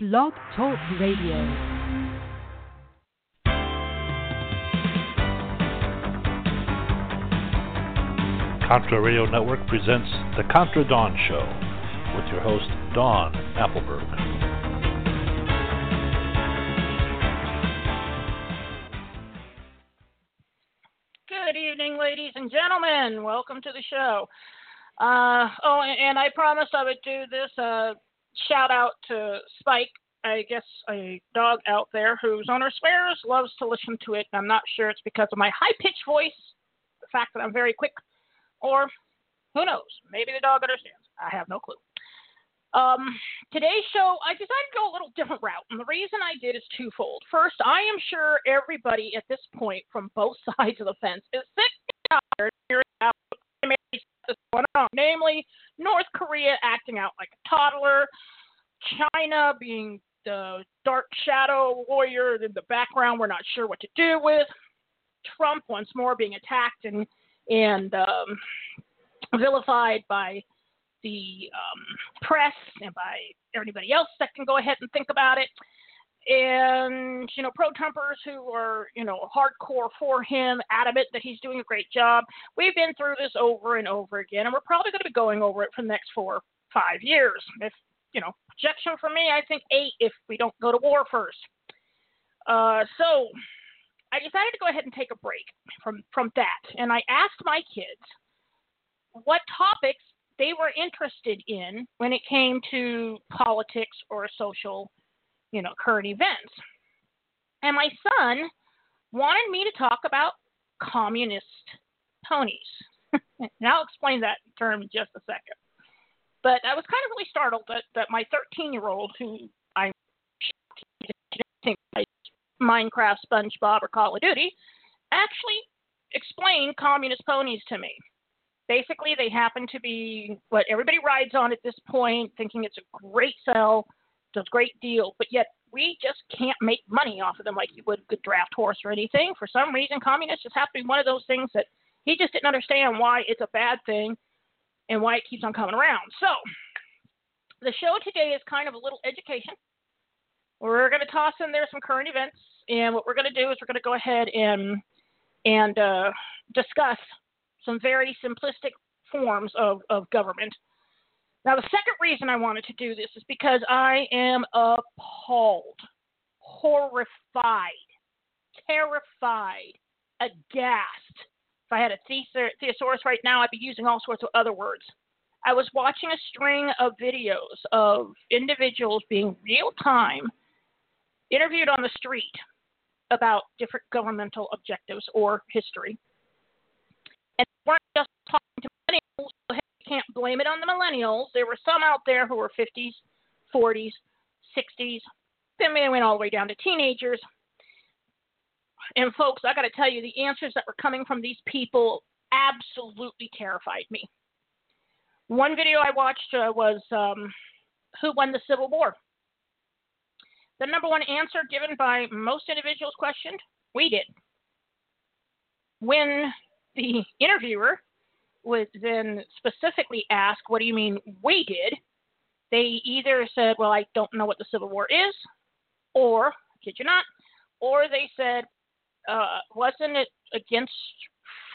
Blog Talk Radio. Contra Radio Network presents The Contra Dawn Show with your host, Dawn Appleberg. Good evening, ladies and gentlemen. Welcome to the show. Uh, oh, and I promised I would do this uh, shout out to Spike, I guess a dog out there whose owner swears loves to listen to it. I'm not sure it's because of my high pitched voice, the fact that I'm very quick, or who knows? Maybe the dog understands. I have no clue. Um, today's show, I decided to go a little different route, and the reason I did is twofold. First, I am sure everybody at this point from both sides of the fence is sick and tired of hearing about this going on, namely North Korea acting out like a toddler, China being the dark shadow warrior in the background we're not sure what to do with, Trump once more being attacked and and um, vilified by the um, press and by everybody else that can go ahead and think about it. And, you know, pro Trumpers who are, you know, hardcore for him, adamant that he's doing a great job. We've been through this over and over again, and we're probably going to be going over it for the next four, five years. If, you know, projection for me, I think eight if we don't go to war first. Uh, so I decided to go ahead and take a break from, from that. And I asked my kids what topics they were interested in when it came to politics or social, you know, current events. And my son wanted me to talk about communist ponies. and I'll explain that term in just a second. But I was kind of really startled that, that my 13 year old, who I think Minecraft, SpongeBob, or Call of Duty, actually explained communist ponies to me basically they happen to be what everybody rides on at this point, thinking it's a great sell, it's a great deal, but yet we just can't make money off of them like you would a good draft horse or anything. For some reason, communists just have to be one of those things that he just didn't understand why it's a bad thing and why it keeps on coming around. So the show today is kind of a little education. We're going to toss in there some current events, and what we're going to do is we're going to go ahead and and uh, discuss some very simplistic forms of, of government. Now, the second reason I wanted to do this is because I am appalled, horrified, terrified, aghast. If I had a thesaurus right now, I'd be using all sorts of other words. I was watching a string of videos of individuals being real time interviewed on the street about different governmental objectives or history And they weren't just talking to millennials. Blame it on the millennials. There were some out there who were 50s, 40s, 60s. Then they went all the way down to teenagers. And folks, I got to tell you, the answers that were coming from these people absolutely terrified me. One video I watched uh, was um, Who Won the Civil War? The number one answer given by most individuals questioned we did. When the interviewer was then specifically asked, What do you mean we did? They either said, Well, I don't know what the Civil War is, or, kid you not, or they said, uh, Wasn't it against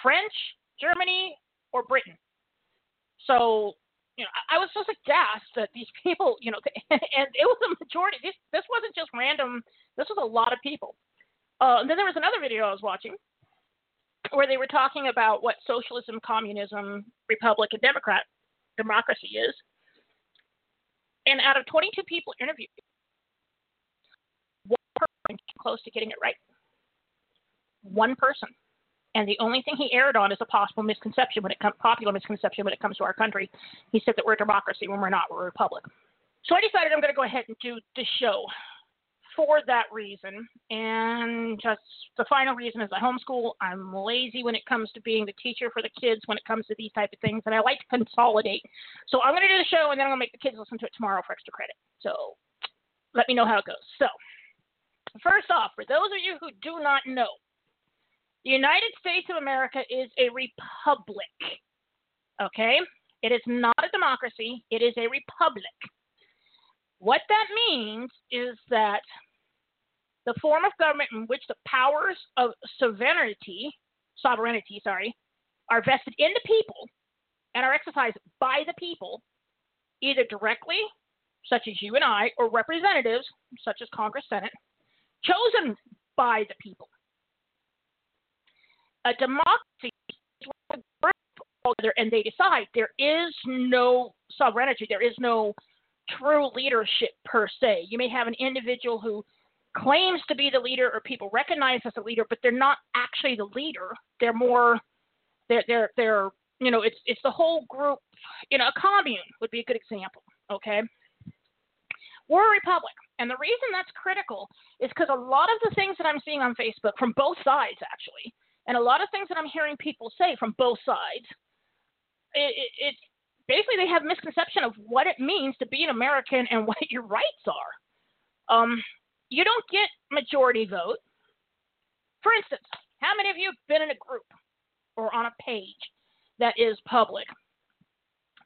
French, Germany, or Britain? So, you know, I was just aghast that these people, you know, and it was a majority. This this wasn't just random. This was a lot of people. Uh, and then there was another video I was watching where they were talking about what socialism, communism, republic, and democrat democracy is. And out of 22 people interviewed, one person came close to getting it right. One person. And the only thing he erred on is a possible misconception when it comes popular misconception when it comes to our country. He said that we're a democracy when we're not, we're a republic. So I decided I'm going to go ahead and do the show for that reason. And just the final reason is I homeschool. I'm lazy when it comes to being the teacher for the kids when it comes to these type of things, and I like to consolidate. So I'm going to do the show, and then I'm going to make the kids listen to it tomorrow for extra credit. So let me know how it goes. So first off, for those of you who do not know, the United States of America is a republic. Okay? It is not a democracy, it is a republic What that means is that the form of government in which the powers of sovereignty, sovereignty, sorry, are vested in the people and are exercised by the people, either directly, such as you and I, or representatives, such as Congress, Senate, chosen by the people. A democracy is a group together and they decide. There is no sovereignty. There is no true leadership per se. You may have an individual who claims to be the leader or people recognize as a leader, but they're not actually the leader. They're more they're they're they're you know, it's it's the whole group you know, a commune would be a good example. Okay. We're a republic. And the reason that's critical is because a lot of the things that I'm seeing on Facebook from both sides actually, and a lot of things that I'm hearing people say from both sides, it, it, it's basically they have misconception of what it means to be an American and what your rights are. Um, you don't get majority vote. For instance, how many of you have been in a group or on a page that is public?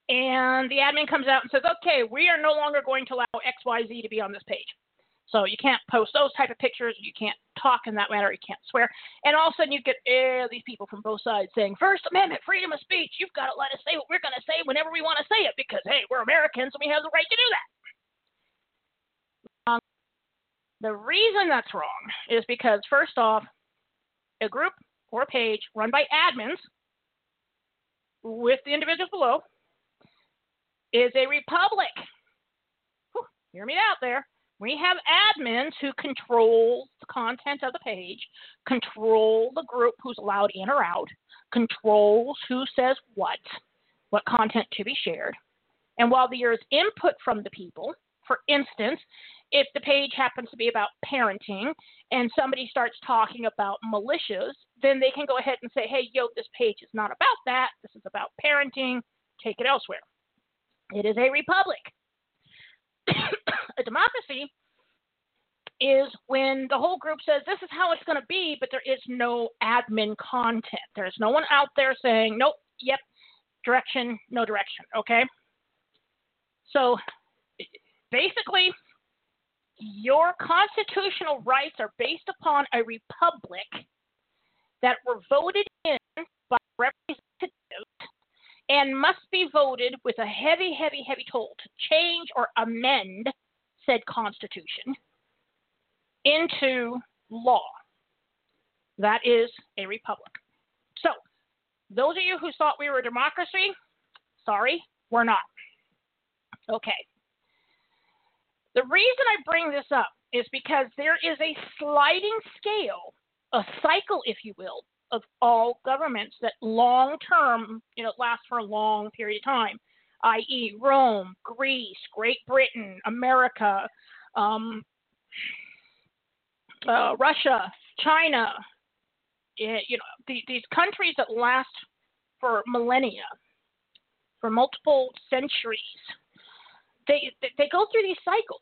And the admin comes out and says, okay, we are no longer going to allow XYZ to be on this page. So you can't post those type of pictures. You can't talk in that manner. You can't swear. And all of a sudden you get eh, these people from both sides saying, First Amendment, freedom of speech. You've got to let us say what we're going to say whenever we want to say it because, hey, we're Americans and we have the right to do that. Um, the reason that's wrong is because, first off, a group or a page run by admins with the individuals below is a republic. Whew, hear me out there we have admins who control the content of the page, control the group who's allowed in or out, controls who says what, what content to be shared. And while there is input from the people, for instance, if the page happens to be about parenting and somebody starts talking about militias, then they can go ahead and say, hey, yo, this page is not about that. This is about parenting. Take it elsewhere. It is a republic. a democracy is when the whole group says this is how it's going to be, but there is no admin content. There's no one out there saying, nope, yep, direction, no direction, okay? So basically, your constitutional rights are based upon a republic that were voted in by representatives and must be voted with a heavy, heavy, heavy toll to change or amend said Constitution into law. That is a republic. So, those of you who thought we were a democracy, sorry, we're not. Okay. The reason I bring this up is because there is a sliding scale, a cycle, if you will, of all governments that long term, you know, last for a long period of time, i.e., Rome, Greece, Great Britain, America, um, uh, Russia, China, it, you know, the, these countries that last for millennia, for multiple centuries, they, they go through these cycles.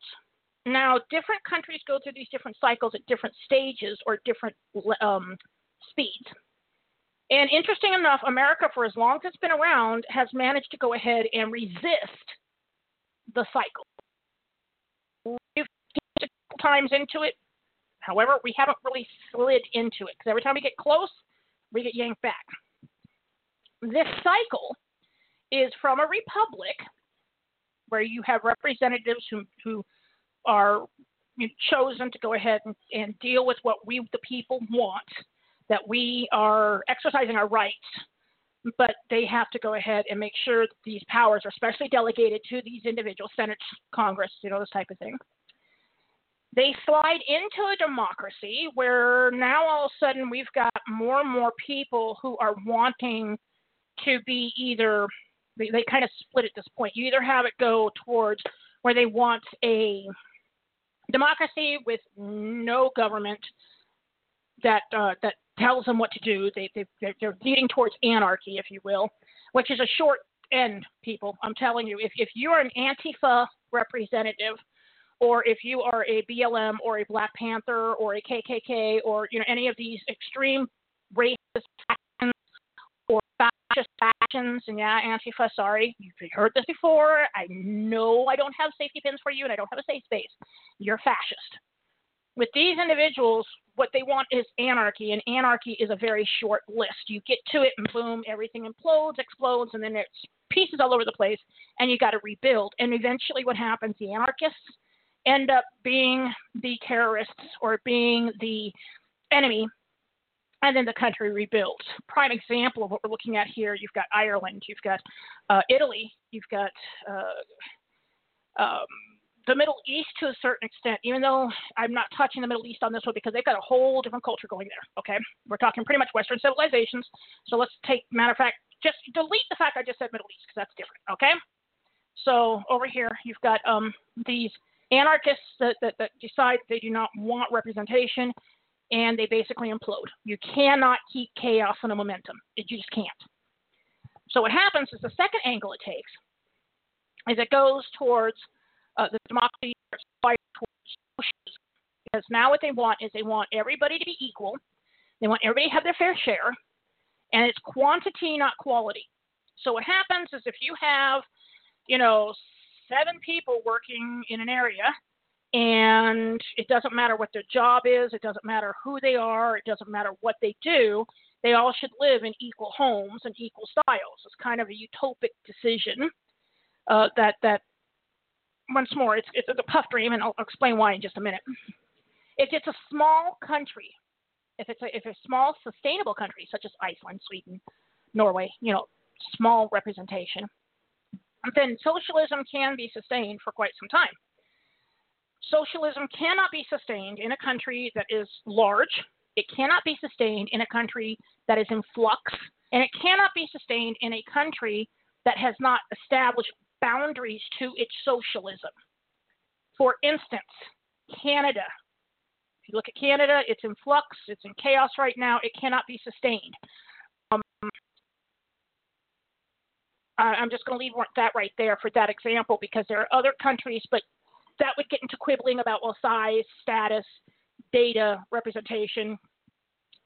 Now, different countries go through these different cycles at different stages or different um, speeds. And interesting enough, America, for as long as it's been around, has managed to go ahead and resist the cycle. We've times into it. However, we haven't really slid into it because every time we get close, we get yanked back. This cycle is from a republic where you have representatives who, who are chosen to go ahead and, and deal with what we, the people, want that we are exercising our rights, but they have to go ahead and make sure that these powers are specially delegated to these individual Senate, Congress, you know, this type of thing. They slide into a democracy where now all of a sudden we've got more and more people who are wanting to be either, they, they kind of split at this point. You either have it go towards where they want a democracy with no government that uh, that tells them what to do. They, they, they're leading towards anarchy, if you will, which is a short end, people. I'm telling you, if, if you are an Antifa representative, or if you are a BLM or a Black Panther or a KKK or you know any of these extreme racist actions or fascist factions, and yeah, Antifa, sorry, you've heard this before. I know I don't have safety pins for you, and I don't have a safe space. You're fascist. With these individuals, what they want is anarchy, and anarchy is a very short list. You get to it, and boom, everything implodes, explodes, and then it's pieces all over the place, and you got to rebuild. And eventually, what happens? The anarchists end up being the terrorists or being the enemy and then the country rebuilds. Prime example of what we're looking at here: you've got Ireland, you've got uh, Italy, you've got uh, um, the Middle East to a certain extent. Even though I'm not touching the Middle East on this one because they've got a whole different culture going there. Okay, we're talking pretty much Western civilizations. So let's take matter of fact, just delete the fact I just said Middle East because that's different. Okay, so over here you've got um, these anarchists that, that, that decide they do not want representation and they basically implode. You cannot keep chaos in a momentum. It, you just can't. So what happens is the second angle it takes is it goes towards uh, the democracy towards socialism. Because now what they want is they want everybody to be equal. They want everybody to have their fair share, and it's quantity, not quality. So what happens is if you have, you know, seven people working in an area, and it doesn't matter what their job is, it doesn't matter who they are, it doesn't matter what they do. They all should live in equal homes and equal styles. It's kind of a utopic decision uh, that that once more it's it's a puff dream, and I'll explain why in just a minute. If it's a small country, if it's a, if it's a small sustainable country such as Iceland, Sweden, Norway, you know, small representation, then socialism can be sustained for quite some time. Socialism cannot be sustained in a country that is large. It cannot be sustained in a country that is in flux. And it cannot be sustained in a country that has not established boundaries to its socialism. For instance, Canada. If you look at Canada, it's in flux, it's in chaos right now, it cannot be sustained. Um, I'm just going to leave that right there for that example because there are other countries, but that would get into quibbling about well size, status, data, representation.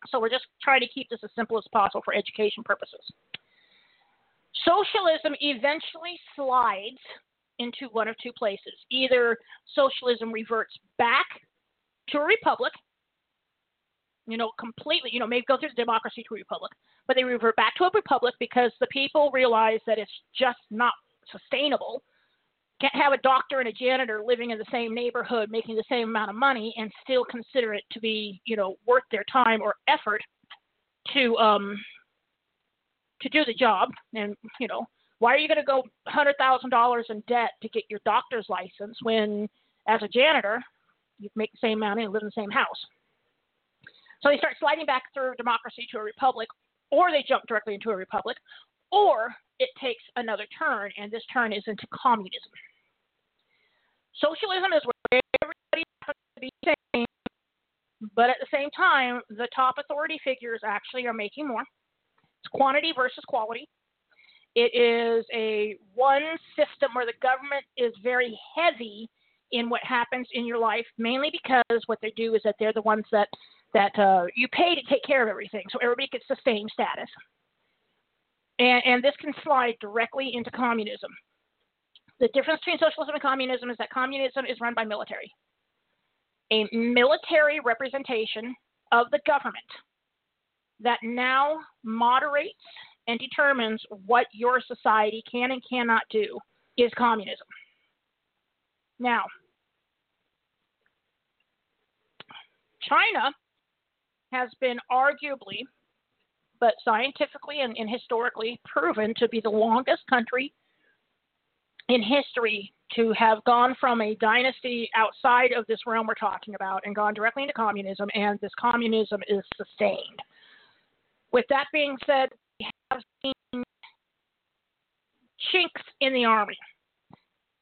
So we're just trying to keep this as simple as possible for education purposes. Socialism eventually slides into one of two places. Either socialism reverts back to a republic, you know, completely, you know, maybe go through the democracy to a republic, but they revert back to a republic because the people realize that it's just not sustainable can't have a doctor and a janitor living in the same neighborhood making the same amount of money and still consider it to be you know worth their time or effort to um to do the job and you know why are you going to go hundred thousand dollars in debt to get your doctor's license when as a janitor you make the same money and live in the same house so they start sliding back through democracy to a republic or they jump directly into a republic or it takes another turn, and this turn is into communism. Socialism is where everybody happens to be same, but at the same time, the top authority figures actually are making more. It's quantity versus quality. It is a one system where the government is very heavy in what happens in your life, mainly because what they do is that they're the ones that that uh, you pay to take care of everything, so everybody gets the same status. And, and this can slide directly into communism. The difference between socialism and communism is that communism is run by military. A military representation of the government that now moderates and determines what your society can and cannot do is communism. Now, China has been arguably but scientifically and, and historically proven to be the longest country in history to have gone from a dynasty outside of this realm we're talking about and gone directly into communism, and this communism is sustained. With that being said, we have seen chinks in the army.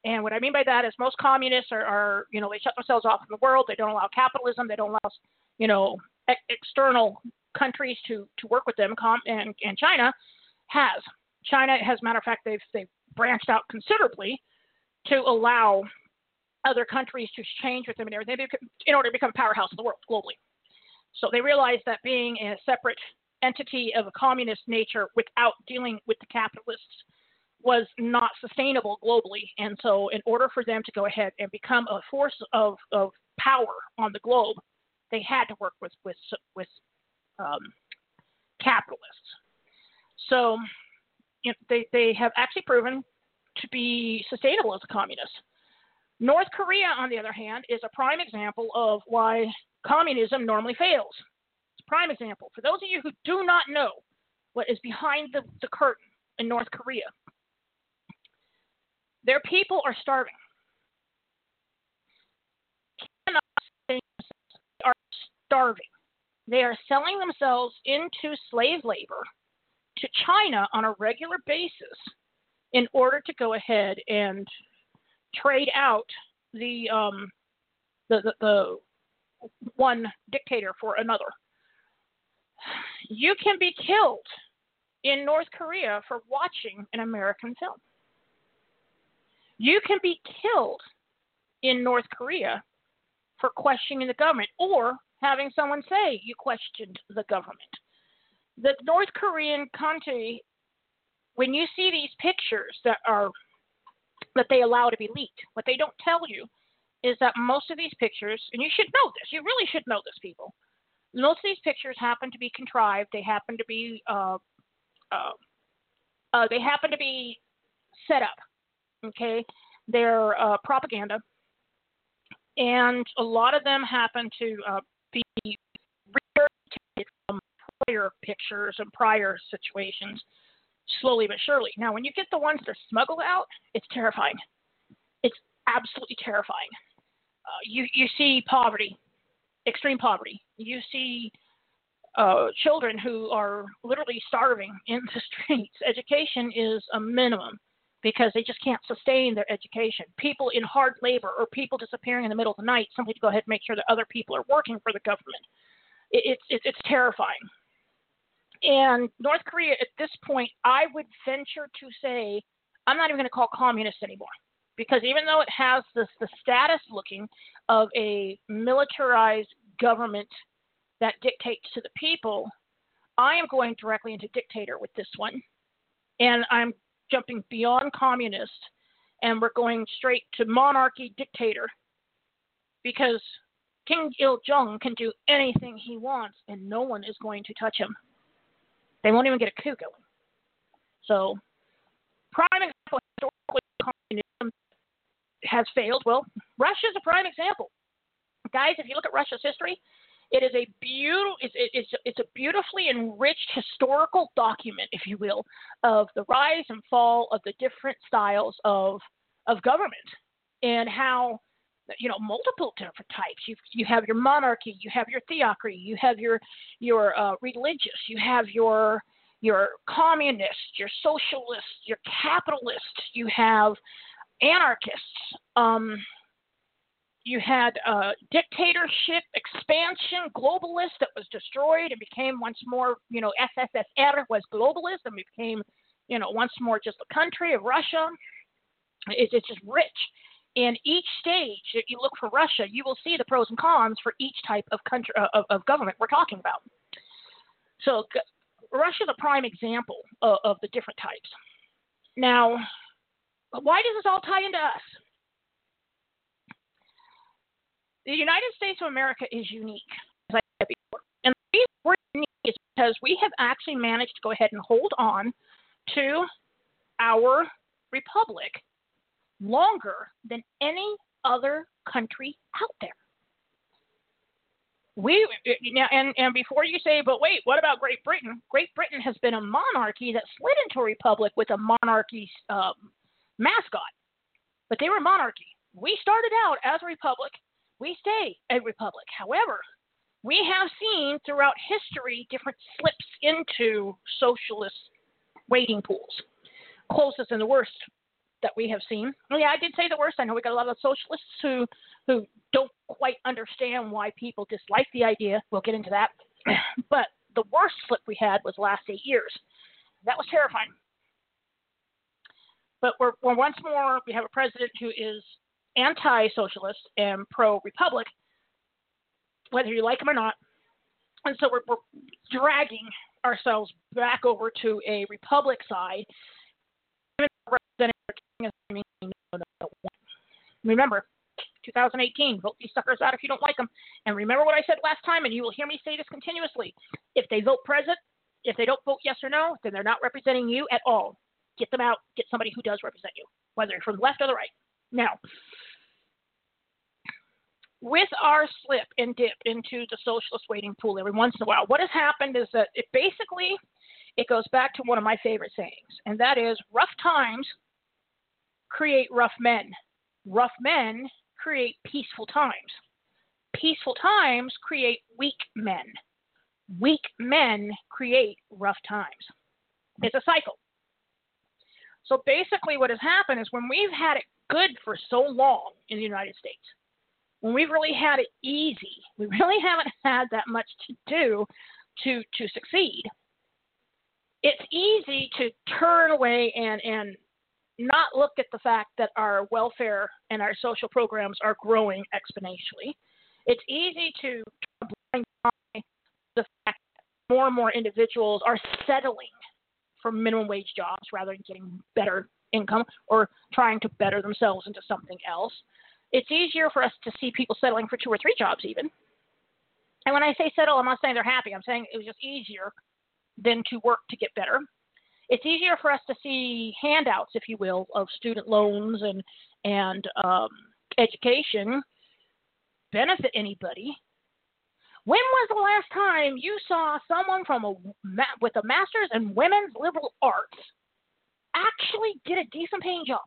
And what I mean by that is most communists are, are, you know, they shut themselves off from the world. They don't allow capitalism. They don't allow, you know, external countries to, to work with them, and, and China has. China has, matter of fact, they've, they've branched out considerably to allow other countries to change with them and everything in order to become a powerhouse of the world globally. So they realized that being a separate entity of a communist nature without dealing with the capitalists was not sustainable globally. And so, in order for them to go ahead and become a force of, of power on the globe, they had to work with with with um, capitalists. So, you know, they they have actually proven to be sustainable as a communist. North Korea, on the other hand, is a prime example of why communism normally fails. Prime example. For those of you who do not know what is behind the, the curtain in North Korea, their people are starving. They are starving. They are selling themselves into slave labor to China on a regular basis in order to go ahead and trade out the um, the, the, the one dictator for another. You can be killed in North Korea for watching an American film. You can be killed in North Korea for questioning the government or having someone say you questioned the government. The North Korean country, when you see these pictures that are that they allow to be leaked, what they don't tell you is that most of these pictures, and you should know this, you really should know this, people. Most of these pictures happen to be contrived. They happen to be, uh, uh, uh, they happen to be set up. Okay, they're uh, propaganda, and a lot of them happen to uh, be rear from prior pictures and prior situations, slowly but surely. Now, when you get the ones that are smuggled out, it's terrifying. It's absolutely terrifying. Uh, you you see poverty, extreme poverty. You see uh, children who are literally starving in the streets. Education is a minimum because they just can't sustain their education. People in hard labor or people disappearing in the middle of the night simply to go ahead and make sure that other people are working for the government. It, it's it's terrifying. And North Korea at this point, I would venture to say, I'm not even going to call communist anymore because even though it has this the status looking of a militarized government that dictates to the people, I am going directly into dictator with this one. And I'm jumping beyond communist and we're going straight to monarchy dictator because King Il Jung can do anything he wants and no one is going to touch him. They won't even get a coup going. So, prime example historically communism has failed. Well, Russia is a prime example. Guys, if you look at Russia's history, it is a beautiful, it's, it's, it's a beautifully enriched historical document, if you will, of the rise and fall of the different styles of of government and how you know multiple different types. You you have your monarchy, you have your theocracy, you have your your uh, religious, you have your your communist, your socialist, your capitalist, you have anarchists. Um, you had a dictatorship expansion globalist that was destroyed and became once more, you know, SSSR was globalist and became, you know, once more just a country of Russia. It's, it's just rich. In each stage, if you look for Russia, you will see the pros and cons for each type of country uh, of, of government we're talking about. So Russia a prime example of, of the different types. Now, why does this all tie into us? the United States of America is unique, as I said before. And the reason we're unique is because we have actually managed to go ahead and hold on to our republic longer than any other country out there. We and and before you say, but wait, what about Great Britain? Great Britain has been a monarchy that slid into a republic with a monarchy um, mascot, but they were monarchy. We started out as a republic we stay a republic. However, we have seen throughout history different slips into socialist waiting pools. Closest and the worst that we have seen. Yeah, I did say the worst. I know we got a lot of socialists who who don't quite understand why people dislike the idea. We'll get into that. but the worst slip we had was last eight years. That was terrifying. But we're, we're once more we have a president who is anti-socialist and pro-republic, whether you like him or not. And so we're, we're dragging ourselves back over to a republic side. Remember, 2018, vote these suckers out if you don't like them. And remember what I said last time, and you will hear me say this continuously. If they vote present, if they don't vote yes or no, then they're not representing you at all. Get them out. Get somebody who does represent you, whether from the left or the right. Now, with our slip and dip into the socialist waiting pool every once in a while, what has happened is that it basically it goes back to one of my favorite sayings, and that is rough times create rough men. Rough men create peaceful times. Peaceful times create weak men. Weak men create rough times. It's a cycle. So basically, what has happened is when we've had it good for so long in the United States, when we've really had it easy, we really haven't had that much to do to to succeed. It's easy to turn away and and not look at the fact that our welfare and our social programs are growing exponentially. It's easy to blind the fact that more and more individuals are settling for minimum wage jobs rather than getting better income or trying to better themselves into something else. It's easier for us to see people settling for two or three jobs, even. And when I say settle, I'm not saying they're happy. I'm saying it was just easier than to work to get better. It's easier for us to see handouts, if you will, of student loans and and um, education benefit anybody. When was the last time you saw someone from a with a master's in women's liberal arts actually get a decent paying job?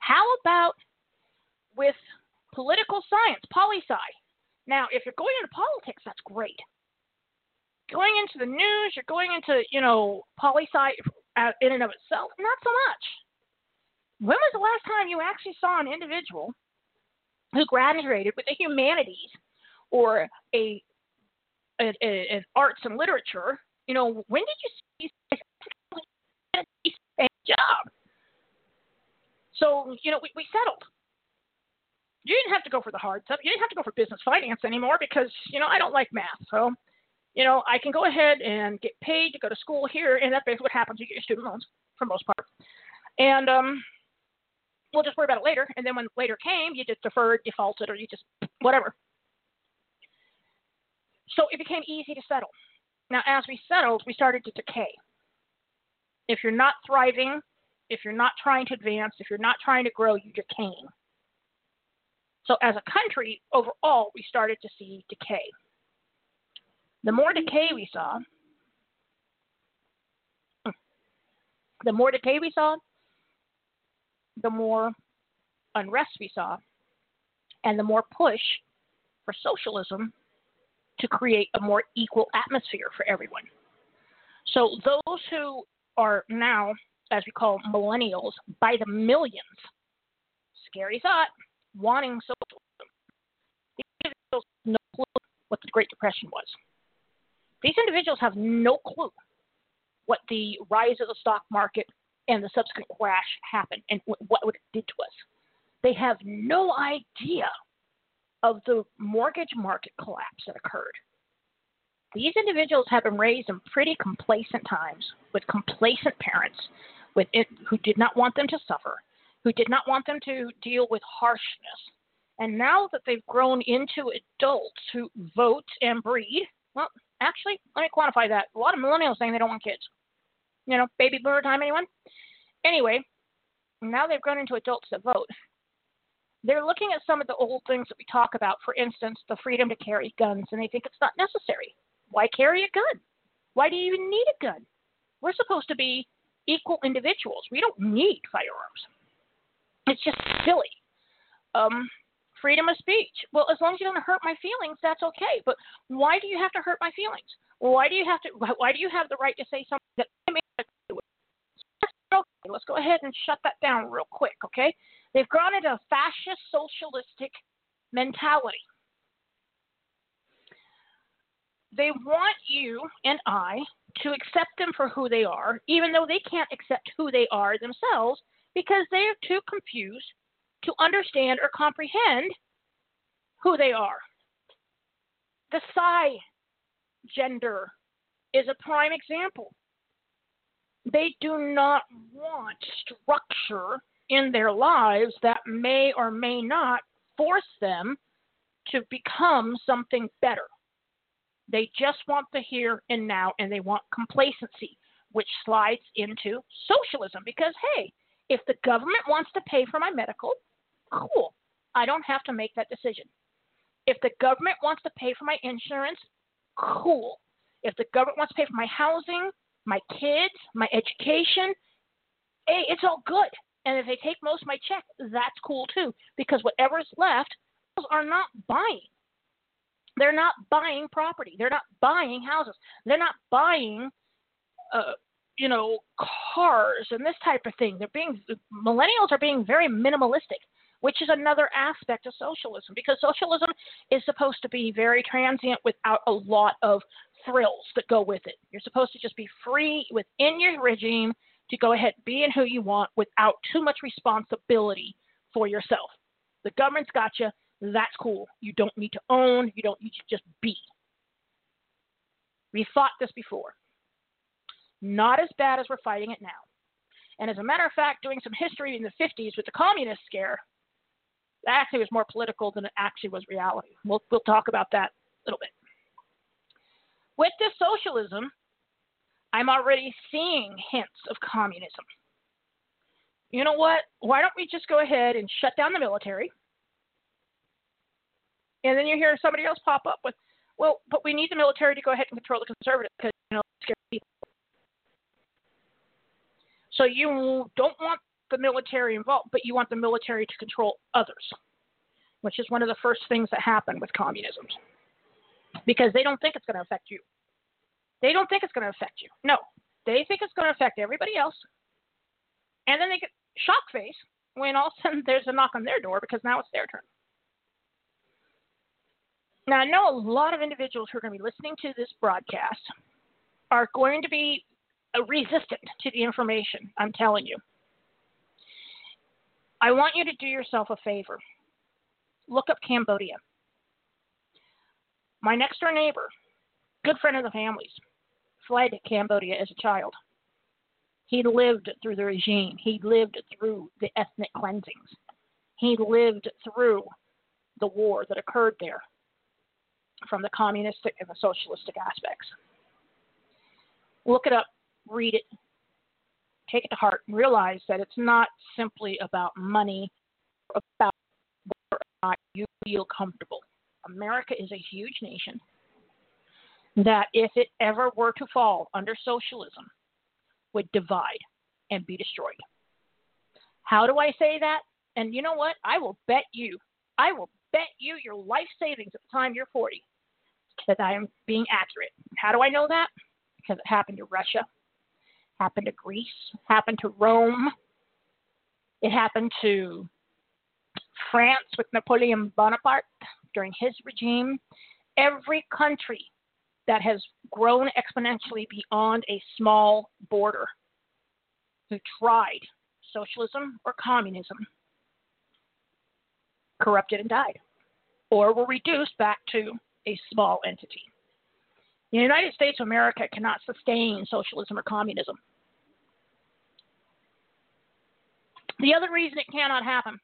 How about with political science, poli sci? Now, if you're going into politics, that's great. Going into the news, you're going into, you know, poli sci uh, in and of itself, not so much. When was the last time you actually saw an individual who graduated with the humanities or a, a, a an arts and literature? You know, when did you see a job? So, you know, we, we settled. You didn't have to go for the hard stuff. You didn't have to go for business finance anymore because, you know, I don't like math. So, you know, I can go ahead and get paid to go to school here, and that's basically what happens. You get your student loans for most part. And um, we'll just worry about it later. And then when later came, you just deferred, defaulted, or you just whatever. So it became easy to settle. Now, as we settled, we started to decay. If you're not thriving, if you're not trying to advance, if you're not trying to grow, you're decaying. So, as a country, overall, we started to see decay. The more decay we saw, the more decay we saw, the more unrest we saw, and the more push for socialism to create a more equal atmosphere for everyone. So, those who are now as we call millennials, by the millions. Scary thought, wanting socialism. These individuals have no clue what the Great Depression was. These individuals have no clue what the rise of the stock market and the subsequent crash happened and what it did to us. They have no idea of the mortgage market collapse that occurred. These individuals have been raised in pretty complacent times with complacent parents with it, who did not want them to suffer, who did not want them to deal with harshness. And now that they've grown into adults who vote and breed, well, actually, let me quantify that. A lot of millennials saying they don't want kids. You know, baby boomer time, anyone? Anyway, now they've grown into adults that vote. They're looking at some of the old things that we talk about, for instance, the freedom to carry guns, and they think it's not necessary. Why carry a gun? Why do you even need a gun? We're supposed to be equal individuals. We don't need firearms. It's just silly. Um, freedom of speech. Well, as long as you don't hurt my feelings, that's okay. But why do you have to hurt my feelings? Why do you have to? Why do you have the right to say something that I may? Okay, let's go ahead and shut that down real quick. Okay, they've gone into a fascist socialistic mentality. They want you and I to accept them for who they are, even though they can't accept who they are themselves because they are too confused to understand or comprehend who they are. The psi gender is a prime example. They do not want structure in their lives that may or may not force them to become something better. They just want the here and now and they want complacency, which slides into socialism because, hey, if the government wants to pay for my medical, cool. I don't have to make that decision. If the government wants to pay for my insurance, cool. If the government wants to pay for my housing, my kids, my education, hey, it's all good. And if they take most of my check, that's cool too, because whatever's left are not buying. They're not buying property. They're not buying houses. They're not buying, uh, you know, cars and this type of thing. They're being millennials are being very minimalistic, which is another aspect of socialism because socialism is supposed to be very transient without a lot of thrills that go with it. You're supposed to just be free within your regime to go ahead being who you want without too much responsibility for yourself. The government's got you. That's cool. You don't need to own, you don't need to just be. We fought this before. Not as bad as we're fighting it now. And as a matter of fact, doing some history in the 50s with the communist scare, that actually was more political than it actually was reality. We'll, we'll talk about that a little bit. With this socialism, I'm already seeing hints of communism. You know what? Why don't we just go ahead and shut down the military? And then you hear somebody else pop up with, well, but we need the military to go ahead and control the conservatives because you know scare people. So you don't want the military involved, but you want the military to control others, which is one of the first things that happen with communism, because they don't think it's going to affect you. They don't think it's going to affect you. No, they think it's going to affect everybody else, and then they get shock face when all of a sudden there's a knock on their door because now it's their turn. Now, I know a lot of individuals who are going to be listening to this broadcast are going to be uh, resistant to the information I'm telling you. I want you to do yourself a favor. Look up Cambodia. My next door neighbor, good friend of the family's, fled Cambodia as a child. He lived through the regime. He lived through the ethnic cleansings. He lived through the war that occurred there from the communistic and the socialistic aspects. Look it up, read it, take it to heart, and realize that it's not simply about money, about whether or not you feel comfortable. America is a huge nation that, if it ever were to fall under socialism, would divide and be destroyed. How do I say that? And you know what? I will bet you, I will bet you your life savings at the time you're 40 that I am being accurate. How do I know that? Because it happened to Russia, happened to Greece, happened to Rome, it happened to France with Napoleon Bonaparte during his regime. Every country that has grown exponentially beyond a small border who tried socialism or communism corrupted and died, or were reduced back to a small entity. The United States of America cannot sustain socialism or communism. The other reason it cannot happen,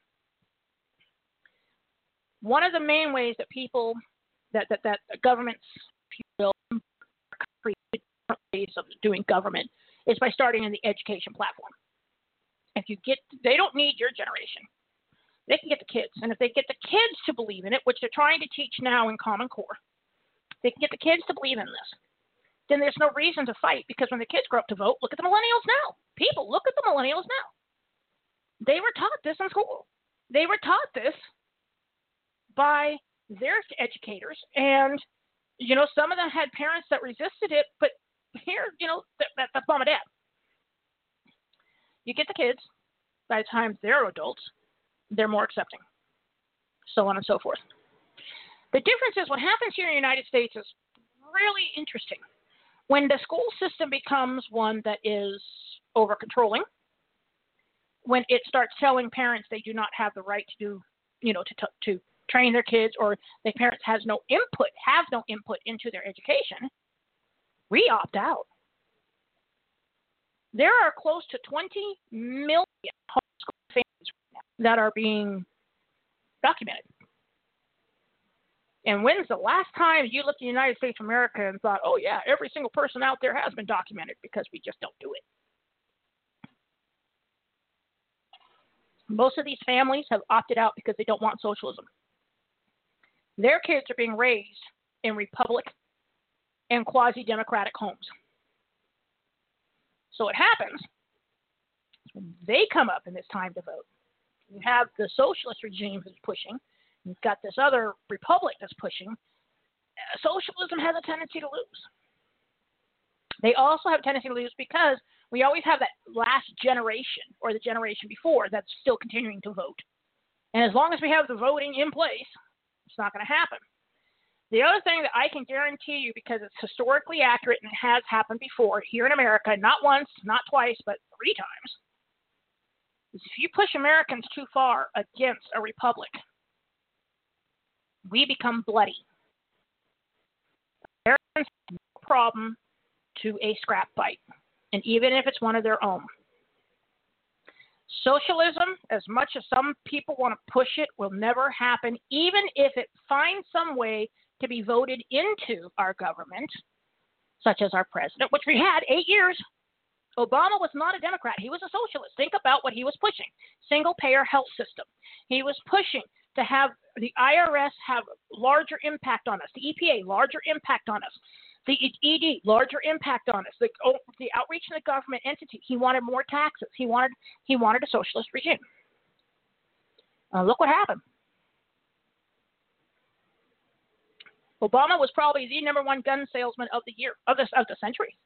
one of the main ways that people, that, that, that governments, will ways of doing government is by starting in the education platform. If you get, they don't need your generation. They can get the kids. And if they get the kids to believe in it, which they're trying to teach now in Common Core, they can get the kids to believe in this. Then there's no reason to fight because when the kids grow up to vote, look at the millennials now. People, look at the millennials now. They were taught this in school. They were taught this by their educators. And, you know, some of them had parents that resisted it, but here, you know, that, that, that's mom and dad. You get the kids, by the time they're adults, they're more accepting, so on and so forth. The difference is what happens here in the United States is really interesting. When the school system becomes one that is over controlling, when it starts telling parents they do not have the right to do, you know, to, to train their kids or the parents has no input, have no input into their education, we opt out. There are close to 20 million homeschool families right now that are being documented. And when's the last time you looked at the United States of America and thought, oh, yeah, every single person out there has been documented because we just don't do it? Most of these families have opted out because they don't want socialism. Their kids are being raised in republic and quasi democratic homes. So it happens they come up and it's time to vote. You have the socialist regime who's pushing, you've got this other republic that's pushing. Socialism has a tendency to lose. They also have a tendency to lose because we always have that last generation or the generation before that's still continuing to vote. And as long as we have the voting in place, it's not going to happen. The other thing that I can guarantee you, because it's historically accurate and has happened before here in America, not once, not twice, but three times, is if you push Americans too far against a republic, we become bloody. Americans have no problem to a scrap fight, and even if it's one of their own. Socialism, as much as some people want to push it, will never happen, even if it finds some way to be voted into our government, such as our president, which we had eight years. Obama was not a Democrat. He was a socialist. Think about what he was pushing single payer health system. He was pushing to have the IRS have larger impact on us, the EPA larger impact on us, the ED larger impact on us, the, oh, the outreach in the government entity. He wanted more taxes. He wanted he wanted a socialist regime. Uh, look what happened. Obama was probably the number one gun salesman of the year of the of the century.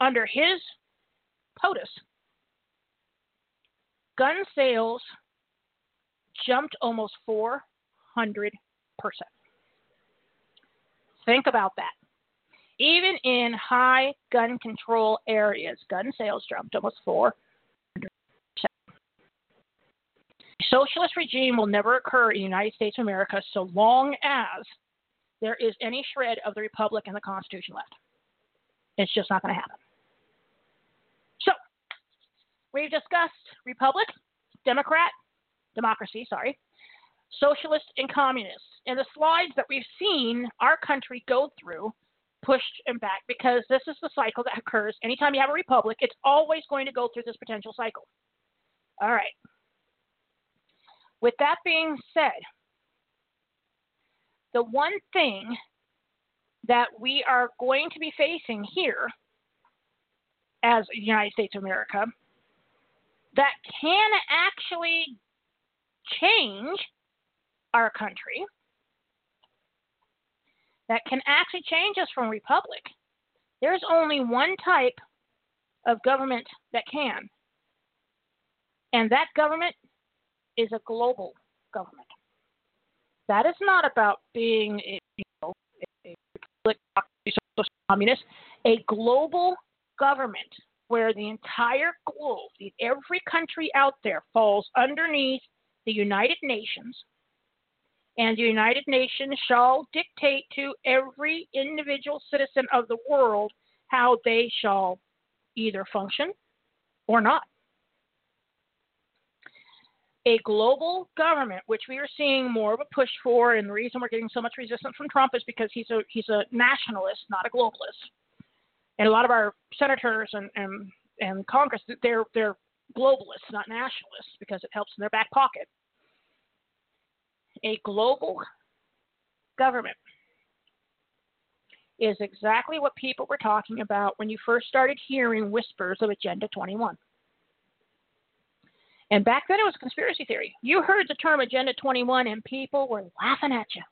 Under his POTUS, gun sales jumped almost 400 percent. Think about that. Even in high gun control areas, gun sales jumped almost 400 percent. Socialist regime will never occur in the United States of America so long as there is any shred of the Republic and the Constitution left. It's just not going to happen. So, we've discussed Republic, Democrat, democracy, sorry, socialist, and communist. And the slides that we've seen our country go through pushed and back because this is the cycle that occurs anytime you have a republic, it's always going to go through this potential cycle. All right. With that being said, the one thing that we are going to be facing here as the United States of America that can actually change our country, that can actually change us from republic. There's only one type of government that can, and that government is a global government. That is not about being a, you know, a, a communist, a global government where the entire globe, every country out there falls underneath the United Nations, and the United Nations shall dictate to every individual citizen of the world how they shall either function or not a global government, which we are seeing more of a push for, and the reason we're getting so much resistance from Trump is because he's a he's a nationalist, not a globalist. And a lot of our senators and and, and Congress, they're they're globalists, not nationalists, because it helps in their back pocket. A global government is exactly what people were talking about when you first started hearing whispers of Agenda 21. And back then it was a conspiracy theory. You heard the term Agenda 21 and people were laughing at you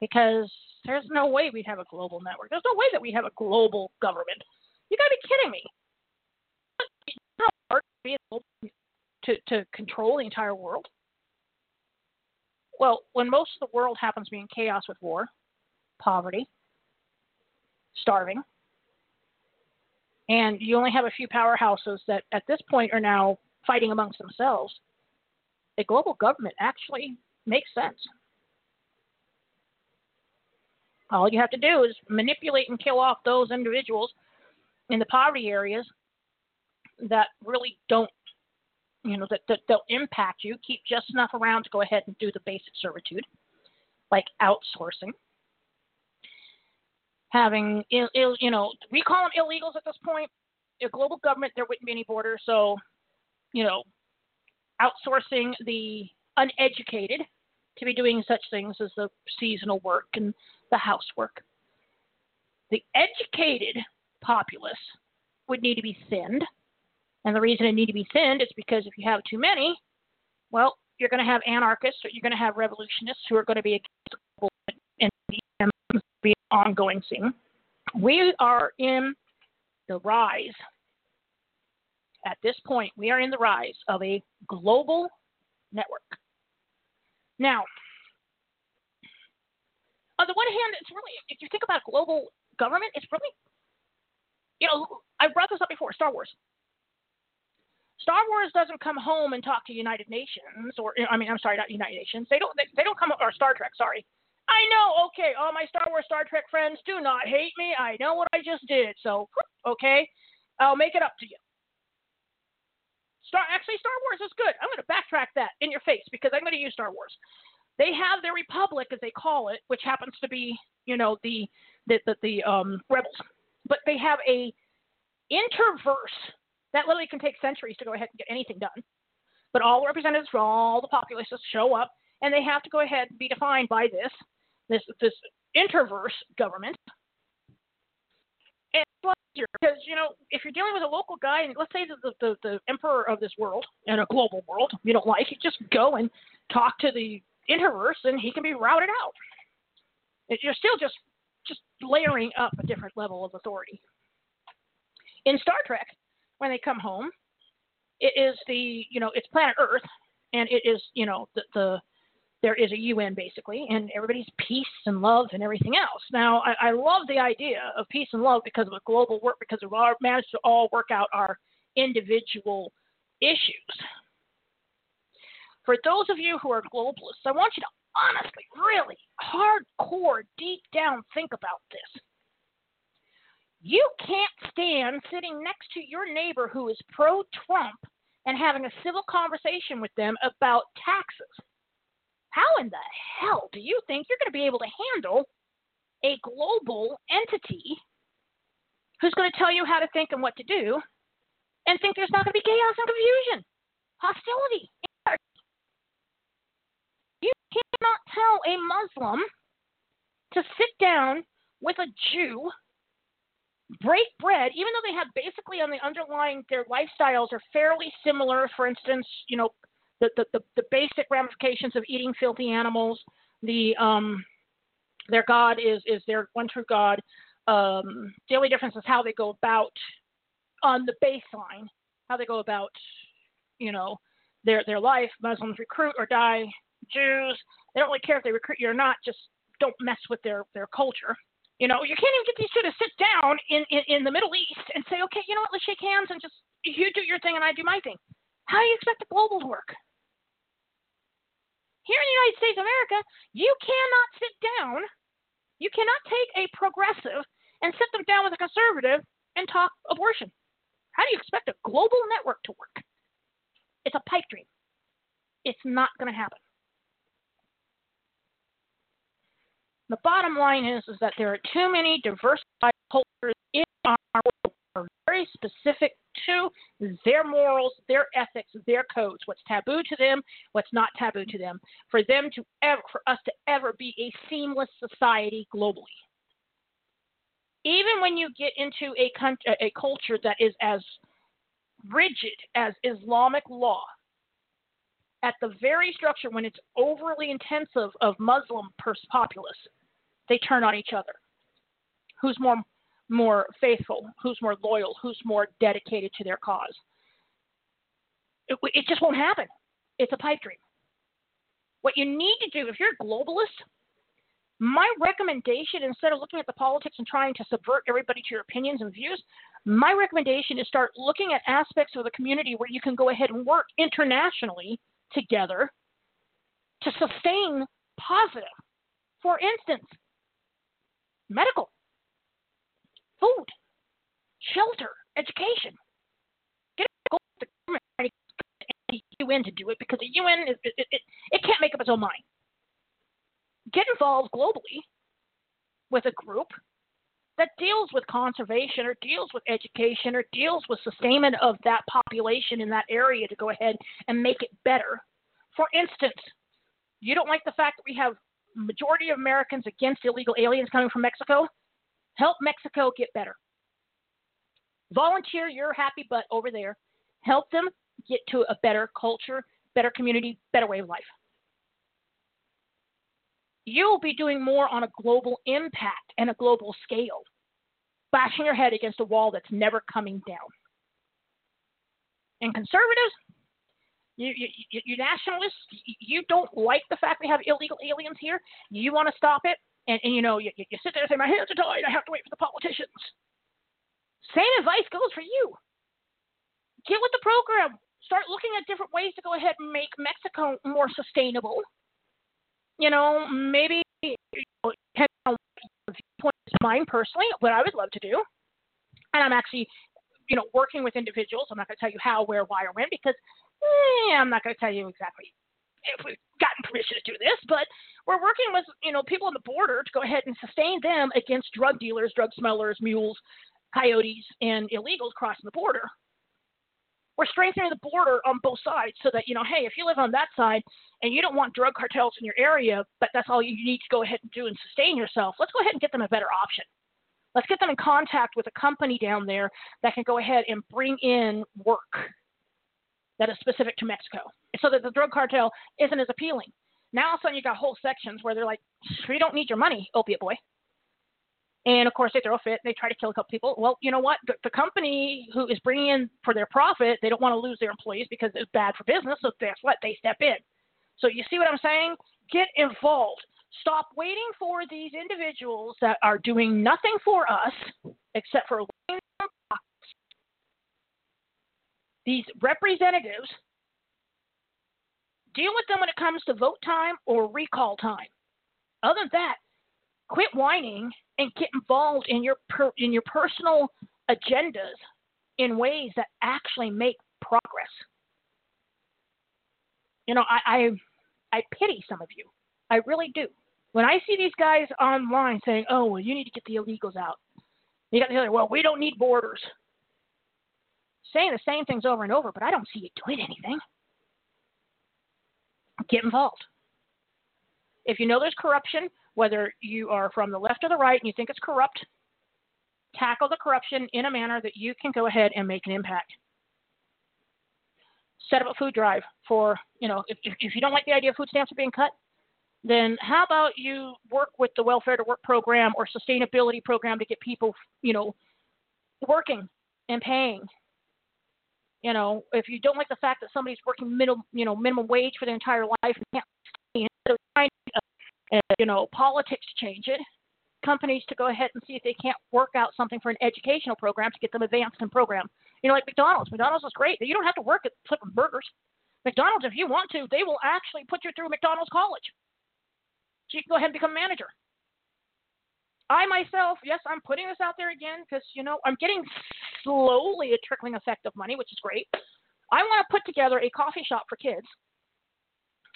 because there's no way we'd have a global network. There's no way that we have a global government. You got to be kidding me. To, to control the entire world? Well, when most of the world happens to be in chaos with war, poverty, starving, and you only have a few powerhouses that at this point are now fighting amongst themselves, a global government actually makes sense. All you have to do is manipulate and kill off those individuals in the poverty areas that really don't, you know, that, that they'll impact you. Keep just enough around to go ahead and do the basic servitude, like outsourcing. Having, Ill, Ill, you know, we call them illegals at this point. A global government, there wouldn't be any borders. So, you know, outsourcing the uneducated to be doing such things as the seasonal work and the housework. The educated populace would need to be thinned. And the reason it need to be thinned is because if you have too many, well, you're going to have anarchists or you're going to have revolutionists who are going to be against and be an ongoing thing. We are in the rise. At this point, we are in the rise of a global network. Now, on the one hand, it's really, if you think about global government, it's really, you know, I brought this up before Star Wars. Star Wars doesn't come home and talk to United Nations, or I mean, I'm sorry, not United Nations. They don't. They, they don't come or Star Trek. Sorry. I know. Okay, all my Star Wars, Star Trek friends, do not hate me. I know what I just did. So, okay, I'll make it up to you. Star actually Star Wars is good. I'm going to backtrack that in your face because I'm going to use Star Wars. They have their republic as they call it, which happens to be, you know, the the the, the um, rebels. But they have a interverse that literally can take centuries to go ahead and get anything done. But all the representatives from all the populaces show up, and they have to go ahead and be defined by this this this interverse government. And because you know if you're dealing with a local guy and let's say the, the the emperor of this world and a global world you don't like it just go and talk to the interverse and he can be routed out. You're still just just layering up a different level of authority. In star trek when they come home it is the you know it's planet earth and it is you know the the there is a UN basically, and everybody's peace and love and everything else. Now, I, I love the idea of peace and love because of a global work, because we have managed to all work out our individual issues. For those of you who are globalists, I want you to honestly, really, hardcore, deep down think about this. You can't stand sitting next to your neighbor who is pro Trump and having a civil conversation with them about taxes how in the hell do you think you're going to be able to handle a global entity who's going to tell you how to think and what to do and think there's not going to be chaos and confusion, hostility? You cannot tell a Muslim to sit down with a Jew, break bread, even though they have basically on the underlying their lifestyles are fairly similar. For instance, you know, the, the, the, the basic ramifications of eating filthy animals. The um, their God is is their one true God. Um, the only difference is how they go about on the baseline, how they go about, you know, their their life. Muslims recruit or die. Jews, they don't really care if they recruit you or not. Just don't mess with their their culture. You know, you can't even get these two to sit down in, in, in the Middle East and say, okay, you know what, let's shake hands and just you do your thing and I do my thing. How do you expect the global to work? Here in the United States of America, you cannot sit down, you cannot take a progressive and sit them down with a conservative and talk abortion. How do you expect a global network to work? It's a pipe dream. It's not going to happen. The bottom line is, is that there are too many diversified cultures in our world are very specific to their morals, their ethics, their codes, what's taboo to them, what's not taboo to them, for them to ever, for us to ever be a seamless society globally. Even when you get into a, a culture that is as rigid as Islamic law, at the very structure, when it's overly intensive of Muslim populace, they turn on each other. Who's more more faithful, who's more loyal, who's more dedicated to their cause. It, it just won't happen. It's a pipe dream. What you need to do, if you're a globalist, my recommendation, instead of looking at the politics and trying to subvert everybody to your opinions and views, my recommendation is start looking at aspects of the community where you can go ahead and work internationally together to sustain positive. For instance, medical, food, shelter, education. Get the government the UN to do it because the UN is, it, it, it can't make up its own mind. Get involved globally with a group that deals with conservation or deals with education or deals with sustainment of that population in that area to go ahead and make it better. For instance, you don't like the fact that we have majority of Americans against illegal aliens coming from Mexico? Help Mexico get better. Volunteer your happy butt over there. Help them get to a better culture, better community, better way of life. You'll be doing more on a global impact and a global scale, bashing your head against a wall that's never coming down. And conservatives, you, you, you, nationalists, you don't like the fact we have illegal aliens here. You want to stop it, and, and you know, you, you sit there and say, "My hands are tied. I have to wait for the politicians." Same advice goes for you. Get with the program. Start looking at different ways to go ahead and make Mexico more sustainable. You know, maybe you know, mine personally, what I would love to do, and I'm actually, you know, working with individuals. I'm not going to tell you how, where, why, or when because eh, I'm not going to tell you exactly if we've gotten permission to do this, but we're working with you know people on the border to go ahead and sustain them against drug dealers, drug smugglers, mules, coyotes, and illegals crossing the border. We're strengthening the border on both sides so that, you know, hey, if you live on that side and you don't want drug cartels in your area, but that's all you need to go ahead and do and sustain yourself, let's go ahead and get them a better option. Let's get them in contact with a company down there that can go ahead and bring in work that is specific to Mexico so that the drug cartel isn't as appealing. Now all of a sudden you got whole sections where they're like, we don't need your money, opiate boy. And of course, they throw a fit. They try to kill a couple people. Well, you know what? The, the company who is bringing in for their profit, they don't want to lose their employees because it's bad for business. So guess what? They step in. So you see what I'm saying? Get involved. Stop waiting for these individuals that are doing nothing for us except for these representatives. Deal with them when it comes to vote time or recall time. Other than that, quit whining and get involved in your per, in your personal agendas in ways that actually make progress. You know, I, I I pity some of you. I really do. When I see these guys online saying, "Oh, well, you need to get the illegals out," you got the other, "Well, we don't need borders," saying the same things over and over, but I don't see you doing anything. Get involved. If you know there's corruption, whether you are from the left or the right and you think it's corrupt, tackle the corruption in a manner that you can go ahead and make an impact. Set up a food drive for, you know, if, if you don't like the idea of food stamps are being cut, then how about you work with the welfare to work program or sustainability program to get people, you know, working and paying. You know, if you don't like the fact that somebody's working minimum, you know, minimum wage for their entire life you know, politics to change it. Companies to go ahead and see if they can't work out something for an educational program to get them advanced in program. You know, like McDonald's. McDonald's is great. You don't have to work at flipping burgers. McDonald's, if you want to, they will actually put you through McDonald's college. You can go ahead and become manager. I myself, yes, I'm putting this out there again because, you know, I'm getting slowly a trickling effect of money, which is great. I want to put together a coffee shop for kids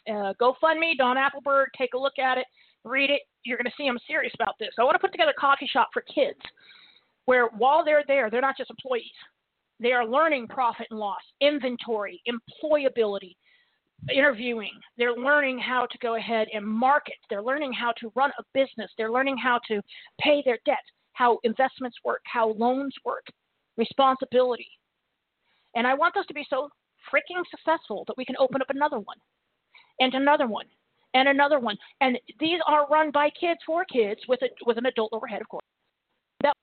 uh, GoFundMe, Don Appleberg, take a look at it, read it. You're going to see I'm serious about this. I want to put together a coffee shop for kids where while they're there, they're not just employees. They are learning profit and loss, inventory, employability, interviewing. They're learning how to go ahead and market. They're learning how to run a business. They're learning how to pay their debt, how investments work, how loans work, responsibility. And I want those to be so freaking successful that we can open up another one and another one and another one. And these are run by kids for kids with a with an adult overhead, of course. That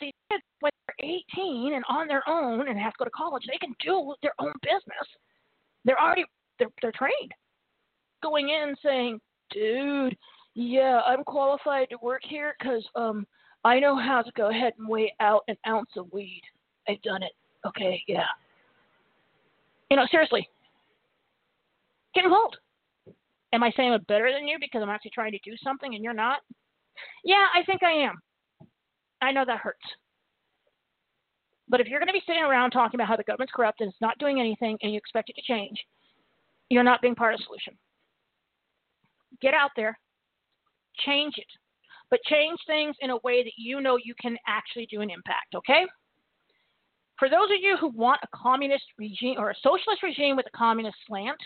these kids when they're 18 and on their own and have to go to college, they can do their own business. They're already they're they're trained. Going in saying, "Dude, yeah, I'm qualified to work here because um I know how to go ahead and weigh out an ounce of weed. I've done it. Okay, yeah. You know, seriously, Get involved. Am I saying I'm better than you because I'm actually trying to do something and you're not? Yeah, I think I am. I know that hurts. But if you're going to be sitting around talking about how the government's corrupt and it's not doing anything and you expect it to change, you're not being part of the solution. Get out there, change it, but change things in a way that you know you can actually do an impact, okay? For those of you who want a communist regime or a socialist regime with a communist slant,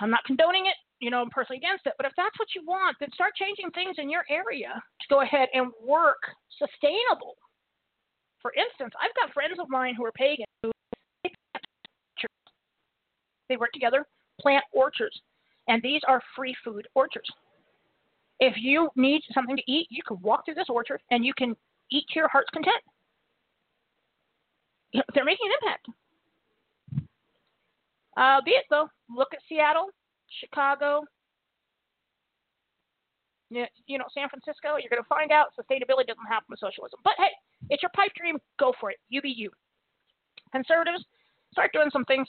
I'm not condoning it. You know, I'm personally against it. But if that's what you want, then start changing things in your area to go ahead and work sustainable. For instance, I've got friends of mine who are pagan who they work together, plant orchards, and these are free food orchards. If you need something to eat, you can walk through this orchard and you can eat to your heart's content. They're making an impact. Uh, be it though, look at Seattle, Chicago, you know, San Francisco. You're going to find out sustainability doesn't happen with socialism. But hey, it's your pipe dream. Go for it. You be you. Conservatives, start doing some things.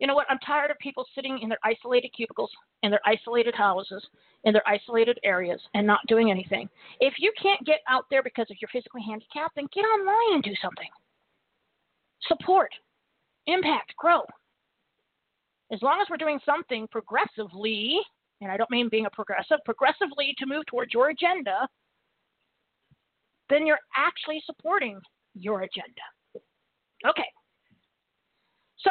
You know what? I'm tired of people sitting in their isolated cubicles, in their isolated houses, in their isolated areas, and not doing anything. If you can't get out there because of you're physically handicapped, then get online and do something. Support, impact, grow. As long as we're doing something progressively, and I don't mean being a progressive, progressively to move towards your agenda, then you're actually supporting your agenda. Okay. So,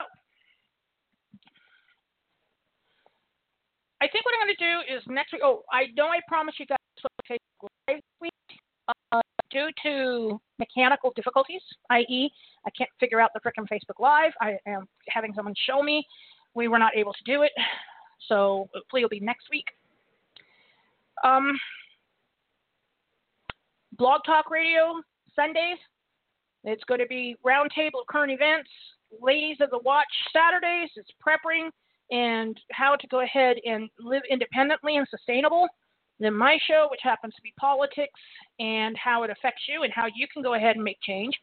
I think what I'm going to do is next week. Oh, I know I promised you guys Facebook Live week. Uh, due to mechanical difficulties, i.e., I can't figure out the frickin' Facebook Live. I am having someone show me. We were not able to do it, so hopefully it'll be next week. Um, Blog Talk Radio Sundays. It's going to be roundtable of current events. Ladies of the Watch Saturdays. It's prepping and how to go ahead and live independently and sustainable. Then my show, which happens to be politics and how it affects you and how you can go ahead and make change.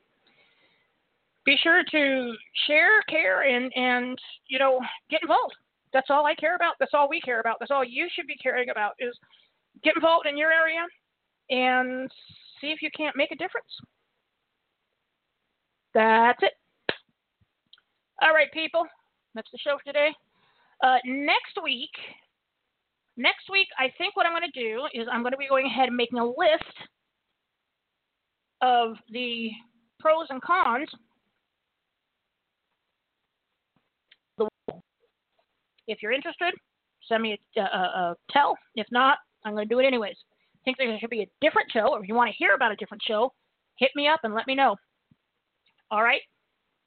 Be sure to share, care, and and you know get involved. That's all I care about. That's all we care about. That's all you should be caring about is get involved in your area and see if you can't make a difference. That's it. All right, people. That's the show for today. Uh, next week, next week, I think what I'm going to do is I'm going to be going ahead and making a list of the pros and cons. If you're interested, send me a, a, a tell. If not, I'm going to do it anyways. I Think there should be a different show, or if you want to hear about a different show, hit me up and let me know. All right.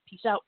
Peace out.